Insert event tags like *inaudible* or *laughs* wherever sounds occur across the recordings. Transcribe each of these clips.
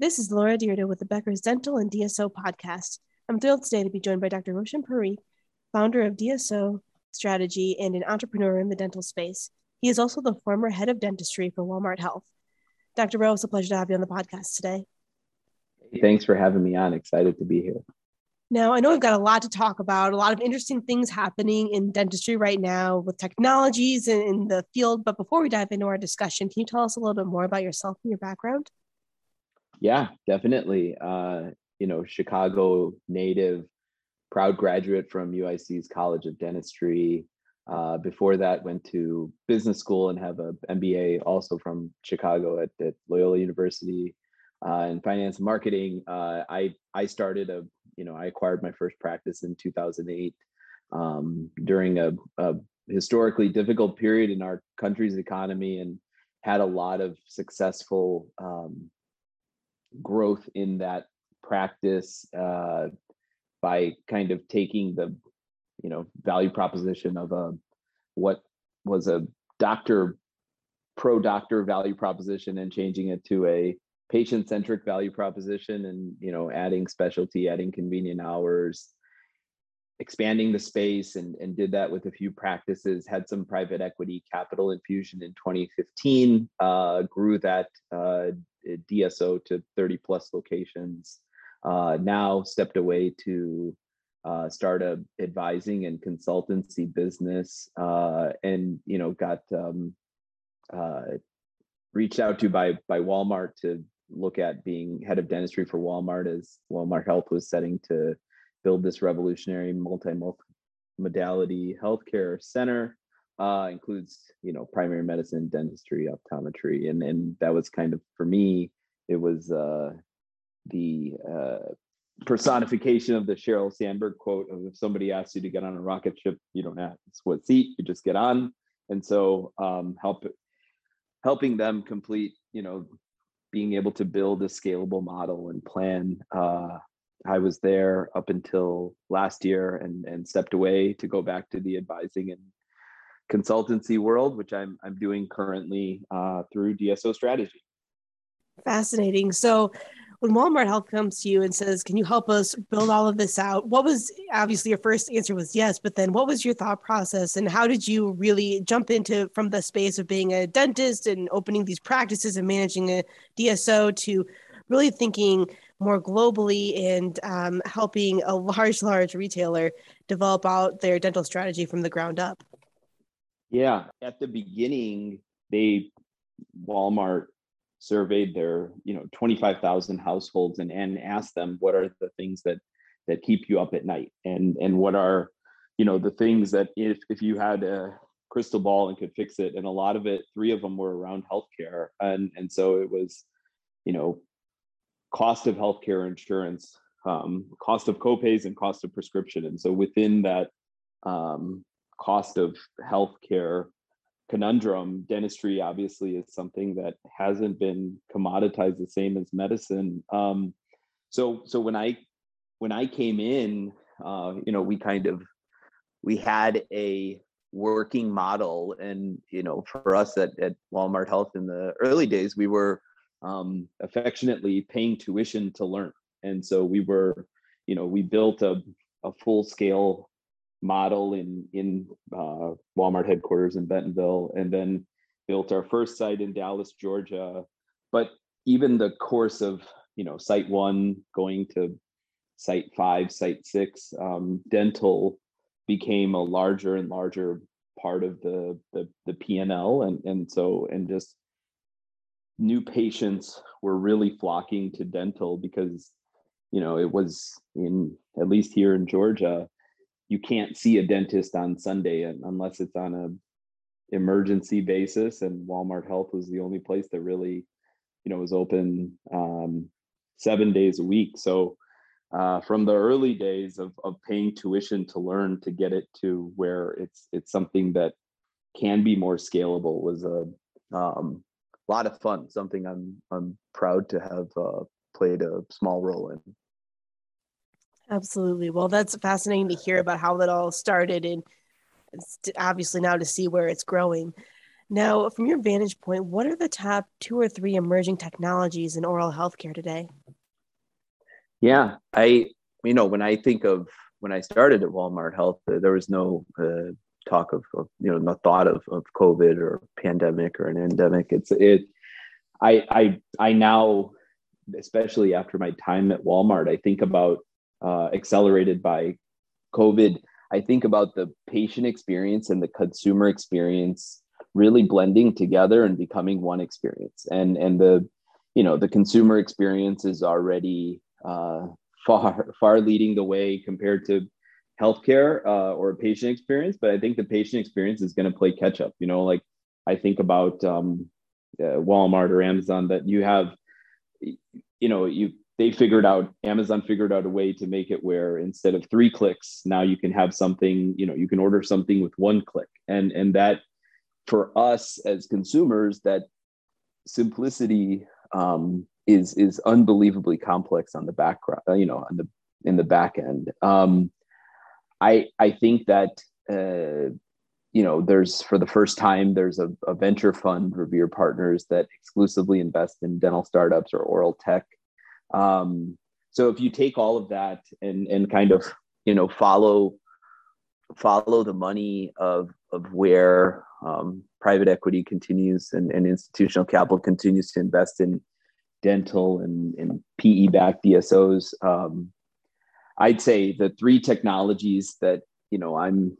This is Laura Dyrda with the Becker's Dental and DSO podcast. I'm thrilled today to be joined by Dr. Roshan Parikh, founder of DSO Strategy and an entrepreneur in the dental space. He is also the former head of dentistry for Walmart Health. Dr. Rowe, it's a pleasure to have you on the podcast today. Thanks for having me on. Excited to be here. Now, I know we've got a lot to talk about, a lot of interesting things happening in dentistry right now with technologies and in the field. But before we dive into our discussion, can you tell us a little bit more about yourself and your background? Yeah, definitely. Uh, you know, Chicago native, proud graduate from UIC's College of Dentistry. Uh, before that, went to business school and have a MBA also from Chicago at, at Loyola University uh, in finance and marketing. Uh, I I started a you know I acquired my first practice in 2008 um, during a, a historically difficult period in our country's economy and had a lot of successful um, growth in that practice uh, by kind of taking the you know value proposition of a what was a doctor pro doctor value proposition and changing it to a patient centric value proposition and you know adding specialty adding convenient hours expanding the space and, and did that with a few practices had some private equity capital infusion in 2015 uh, grew that uh, dso to 30 plus locations uh, now stepped away to uh, start a advising and consultancy business uh, and you know got um, uh, reached out to by by walmart to look at being head of dentistry for walmart as walmart health was setting to build this revolutionary multi-modality healthcare center. Uh, includes you know primary medicine, dentistry, optometry, and and that was kind of for me. It was uh, the uh, personification of the Sheryl Sandberg quote of if somebody asks you to get on a rocket ship, you don't ask what seat, you just get on. And so um, help helping them complete, you know, being able to build a scalable model and plan uh, I was there up until last year and and stepped away to go back to the advising and consultancy world, which I'm I'm doing currently uh, through DSO strategy. Fascinating. So when Walmart Health comes to you and says, "Can you help us build all of this out?" What was obviously your first answer was yes, but then what was your thought process and how did you really jump into from the space of being a dentist and opening these practices and managing a DSO to really thinking more globally and um, helping a large, large retailer develop out their dental strategy from the ground up? Yeah, at the beginning, they Walmart surveyed their you know 25,000 households and and asked them what are the things that that keep you up at night and and what are you know the things that if if you had a crystal ball and could fix it and a lot of it three of them were around healthcare and and so it was you know cost of healthcare insurance, um, cost of copays, and cost of prescription. And so within that um, cost of healthcare conundrum, dentistry obviously is something that hasn't been commoditized the same as medicine. Um, so so when I when I came in, uh, you know, we kind of we had a working model and you know for us at, at walmart health in the early days we were um, affectionately paying tuition to learn. And so we were, you know, we built a, a full scale model in in uh, Walmart headquarters in Bentonville, and then built our first site in Dallas, Georgia. But even the course of you know site one going to site five, site six, um, dental became a larger and larger part of the the, the P and L, and and so and just new patients were really flocking to dental because you know it was in at least here in georgia you can't see a dentist on sunday unless it's on a emergency basis and walmart health was the only place that really you know was open um, seven days a week so uh, from the early days of, of paying tuition to learn to get it to where it's it's something that can be more scalable was a um, lot of fun. Something I'm I'm proud to have uh, played a small role in. Absolutely. Well, that's fascinating to hear about how that all started, and obviously now to see where it's growing. Now, from your vantage point, what are the top two or three emerging technologies in oral healthcare today? Yeah, I, you know, when I think of when I started at Walmart Health, uh, there was no uh, talk of, of, you know, no thought of, of COVID or pandemic or an endemic. It's it. I I I now, especially after my time at Walmart, I think about uh, accelerated by COVID. I think about the patient experience and the consumer experience really blending together and becoming one experience. And and the you know the consumer experience is already uh, far *laughs* far leading the way compared to healthcare uh, or patient experience. But I think the patient experience is going to play catch up. You know, like I think about um, uh, Walmart or Amazon that you have, you know, you they figured out Amazon figured out a way to make it where instead of three clicks, now you can have something. You know, you can order something with one click, and and that for us as consumers, that simplicity um, is is unbelievably complex on the background. You know, on the in the back end. Um, I I think that uh, you know there's for the first time there's a, a venture fund Revere Partners that exclusively invest in dental startups or oral tech. Um, so if you take all of that and and kind of you know follow follow the money of of where um, private equity continues and, and institutional capital continues to invest in dental and, and PE backed DSOs. Um, I'd say the three technologies that you know I'm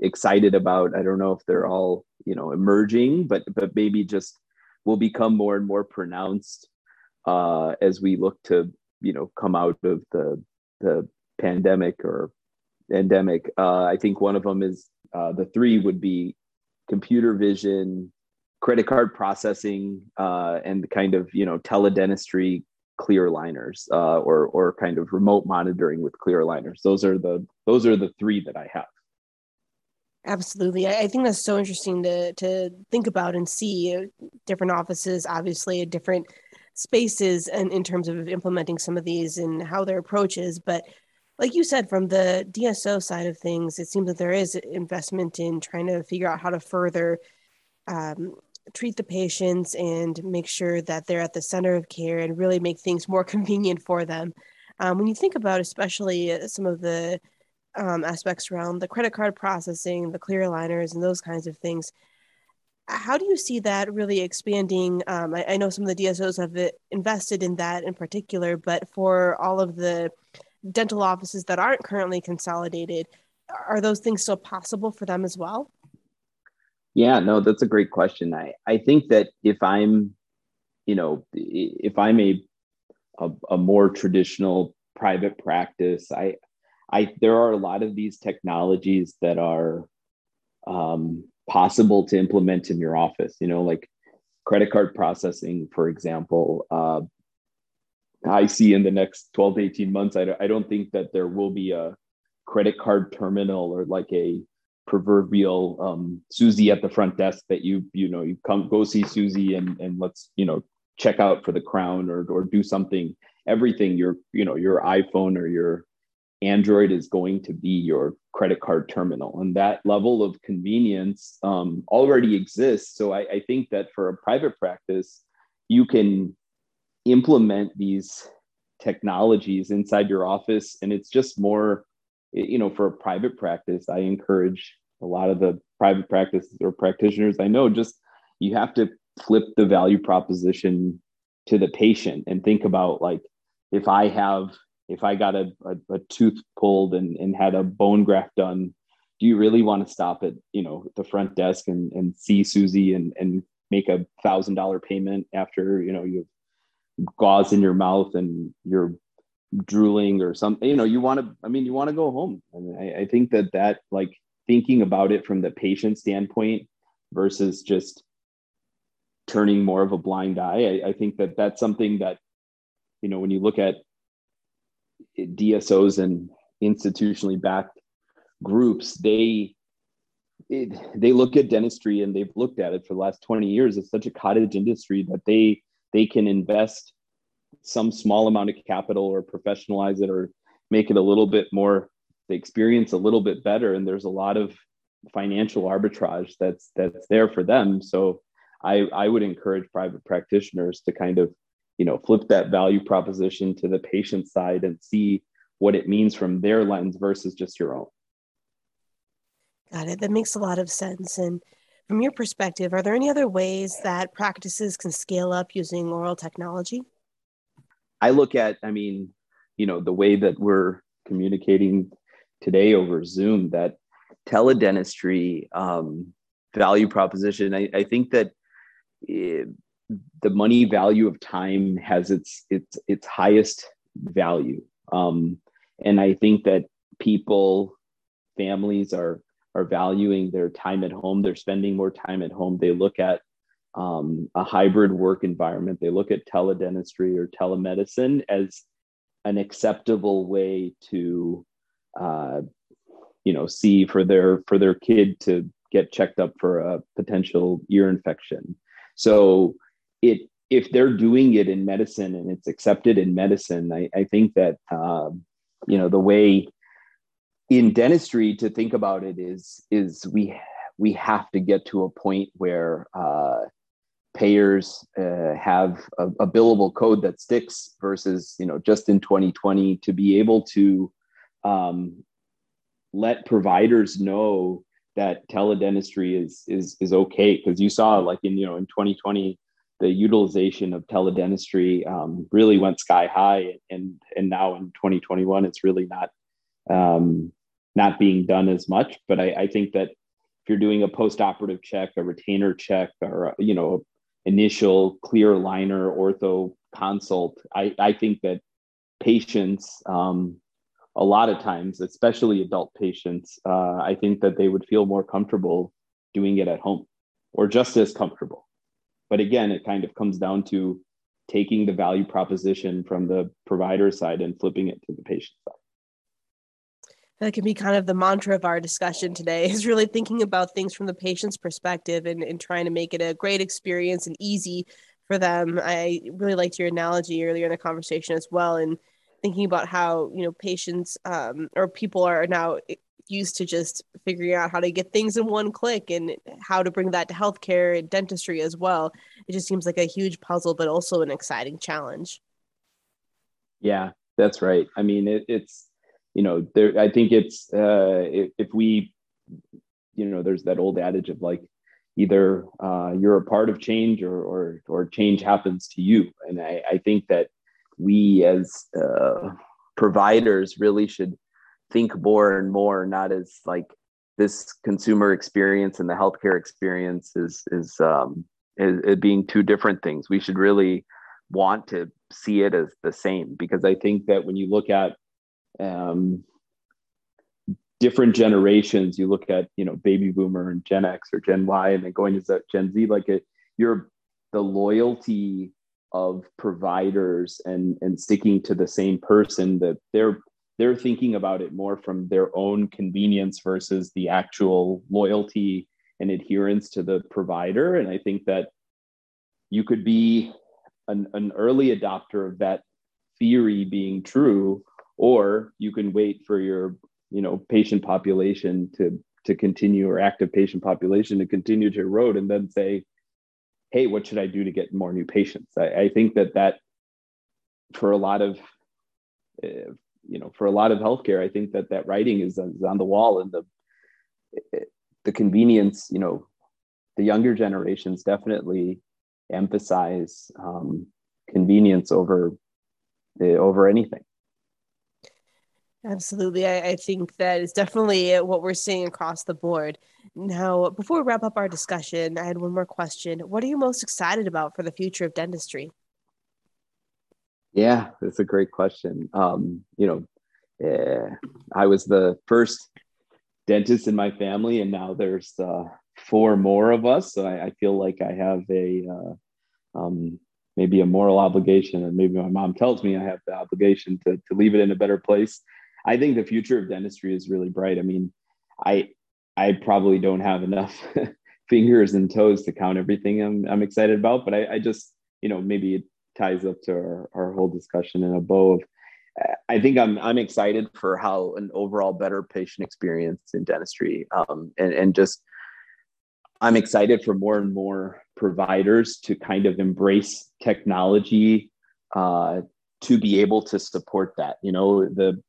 excited about. I don't know if they're all you know emerging, but but maybe just will become more and more pronounced uh, as we look to you know come out of the the pandemic or endemic. Uh, I think one of them is uh, the three would be computer vision, credit card processing, uh, and the kind of you know teledentistry clear aligners uh, or or kind of remote monitoring with clear aligners. Those are the those are the three that I have. Absolutely. I think that's so interesting to to think about and see uh, different offices, obviously, a different spaces and in terms of implementing some of these and how their approach is. But like you said, from the DSO side of things, it seems that there is investment in trying to figure out how to further um, treat the patients and make sure that they're at the center of care and really make things more *laughs* convenient for them. Um, when you think about, especially uh, some of the um, aspects around the credit card processing, the clear aligners, and those kinds of things, how do you see that really expanding? Um, I, I, know some of the DSOs have uh, invested in that in particular, but for all of the dental offices that aren't currently consolidated, are those things still possible for them as well? Yeah, no, that's a great question. I, I think that if I'm, you know, if I'm a, a, a more traditional private practice, I, I, there are a lot of these technologies that are um, possible to implement in your office, you know, like credit card processing, for example. Uh, I see in the next 12 to 18 months, I, I don't think that there will be a credit card terminal or like a proverbial um, Susie at the front desk that you you know you come go see Susie and and let's you know check out for the crown or or do something. Everything your you know your iPhone or your Android is going to be your credit card terminal, and that level of convenience um, already exists. So I, I think that for a private practice, you can implement these technologies inside your office, and it's just more you know, for a private practice, I encourage a lot of the private practices or practitioners I know just you have to flip the value proposition to the patient and think about like if I have if I got a, a, a tooth pulled and, and had a bone graft done, do you really want to stop at you know the front desk and, and see Susie and, and make a thousand dollar payment after you know you have gauze in your mouth and you're drooling or something you know you want to i mean you want to go home. And I, I think that that like thinking about it from the patient standpoint versus just turning more of a blind eye I, I think that that's something that you know when you look at dsos and institutionally backed groups they it, they look at dentistry and they've looked at it for the last 20 years. It's such a cottage industry that they they can invest some small amount of capital or professionalize it or make it a little bit more the experience a little bit better. And there's a lot of financial arbitrage that's that's there for them. So i i would encourage private practitioners to kind of you know flip that value proposition to the patient side and see what it means from their lens versus just your own. Got it. That makes a lot of sense. And from your perspective are there any other ways that practices can scale up using oral technology? I look at i mean you know the way that we're communicating today over zoom that teledentistry um, value proposition, I, I think that it, the money value of time has its its its highest value, um, and I think that people, families are are valuing their time at home. They're spending more time at home. They look at um, a hybrid work environment. They look at teledentistry or telemedicine as an acceptable way to uh, you know see for their for their kid to get checked up for a potential ear infection so it if they're doing it in medicine and it's accepted in medicine i, I think that um, you know the way in dentistry to think about it is is we we have to get to a point where uh, payers uh, have a, a, billable code that sticks versus you know just in 2020 to be able to um, let providers know that teledentistry is is is okay. Because you saw like in you know in 2020 the utilization of teledentistry um, really went sky high and and now in 2021 it's really not um, not being done as much but I, I think that if you're doing a post-operative check a retainer check or you know initial clear aligner ortho consult i i think that patients um, a lot of times, especially adult patients, uh, I think that they would feel more comfortable doing it at home or just as comfortable. But again, it kind of comes down to taking the value proposition from the provider side and flipping it to the patient side. That can be kind of the mantra of our discussion today *laughs* is really thinking about things from the patient's perspective and, and trying to make it a great experience and easy for them. I really liked your analogy earlier in the conversation as well. And thinking about how you know patients um, or people are now used to just figuring out how to get things in one click and how to bring that to healthcare and dentistry as well. It just seems like a huge puzzle, but also an exciting challenge. Yeah, that's right. I mean, it, it's you know, there. I think it's uh, if, if we, you know, there's that old adage of like either uh, you're a part of change or or or change happens to you, and I, I think that we as uh, providers really should think more and more not as like this consumer experience and the healthcare experience is is um is, is being two different things. We should really want to see it as the same because i think that when you look at um different generations you look at you know baby boomer and gen x or gen y and then going to gen z like it you're the loyalty of providers and and sticking to the same person that they're they're thinking about it more from their own convenience versus the actual loyalty and adherence to the provider and i think that you could be an, an early adopter of that theory being true or you can wait for your you know patient population to to continue or active patient population to continue to erode and then say hey, what should I do to get more new patients? I, I think that that for a lot of, uh, you know, for a lot of healthcare, I think that that writing is, is on the wall and the, the convenience, you know, the younger generations definitely emphasize um, convenience over uh, over anything. Absolutely. I, I, think that is definitely what we're seeing across the board. Now, before we wrap up our discussion, I had one more question. What are you most excited about for the future of dentistry? Yeah, that's a great question. Um, you know, uh, I was the first dentist in my family, and now there's uh, four more of us. So I, I, feel like I have a uh, um, maybe a moral obligation, and maybe my mom tells me I have the obligation to, to leave it in a better place I think the future of dentistry is really bright. I mean, I I probably don't have enough *laughs* fingers and toes to count everything I'm I'm excited about, but I, I just you know maybe ties up to our, our whole discussion in a bow of I think I'm I'm excited for how an overall better patient experience in dentistry, um, and and just I'm excited for more and more providers to kind of embrace technology uh, to be able to support that. You know, the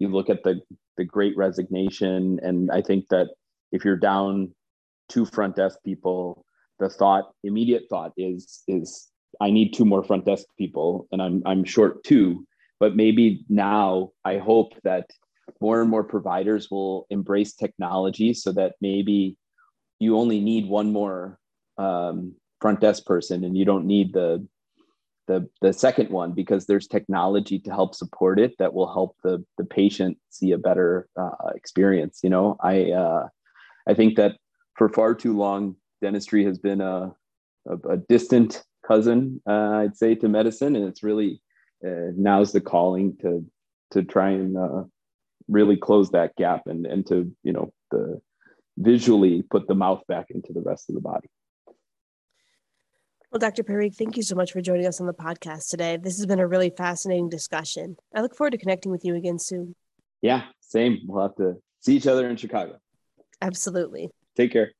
you look at the the Great Resignation, and I think that if you're down two front desk people, the thought, immediate thought is is I need two more front desk people, and I'm I'm short two but maybe now I hope that more and more providers will embrace technology so that maybe you only need one more um, front desk person and you don't need the the the second one because there's technology to help support it that will help the the patient see a better uh, experience you know? I uh, i think that for far too long dentistry has been a a, a distant cousin uh, i'd say to medicine and it's really uh, now's the calling to to try and uh, really close that gap and and to you know the visually put the mouth back into the rest of the body. Well, Dr. Parikh, thank you so much for joining us on the podcast today. This has been a really fascinating discussion. I look forward to connecting with you again soon. Yeah, same. We'll have to see each other in Chicago. Absolutely. Take care.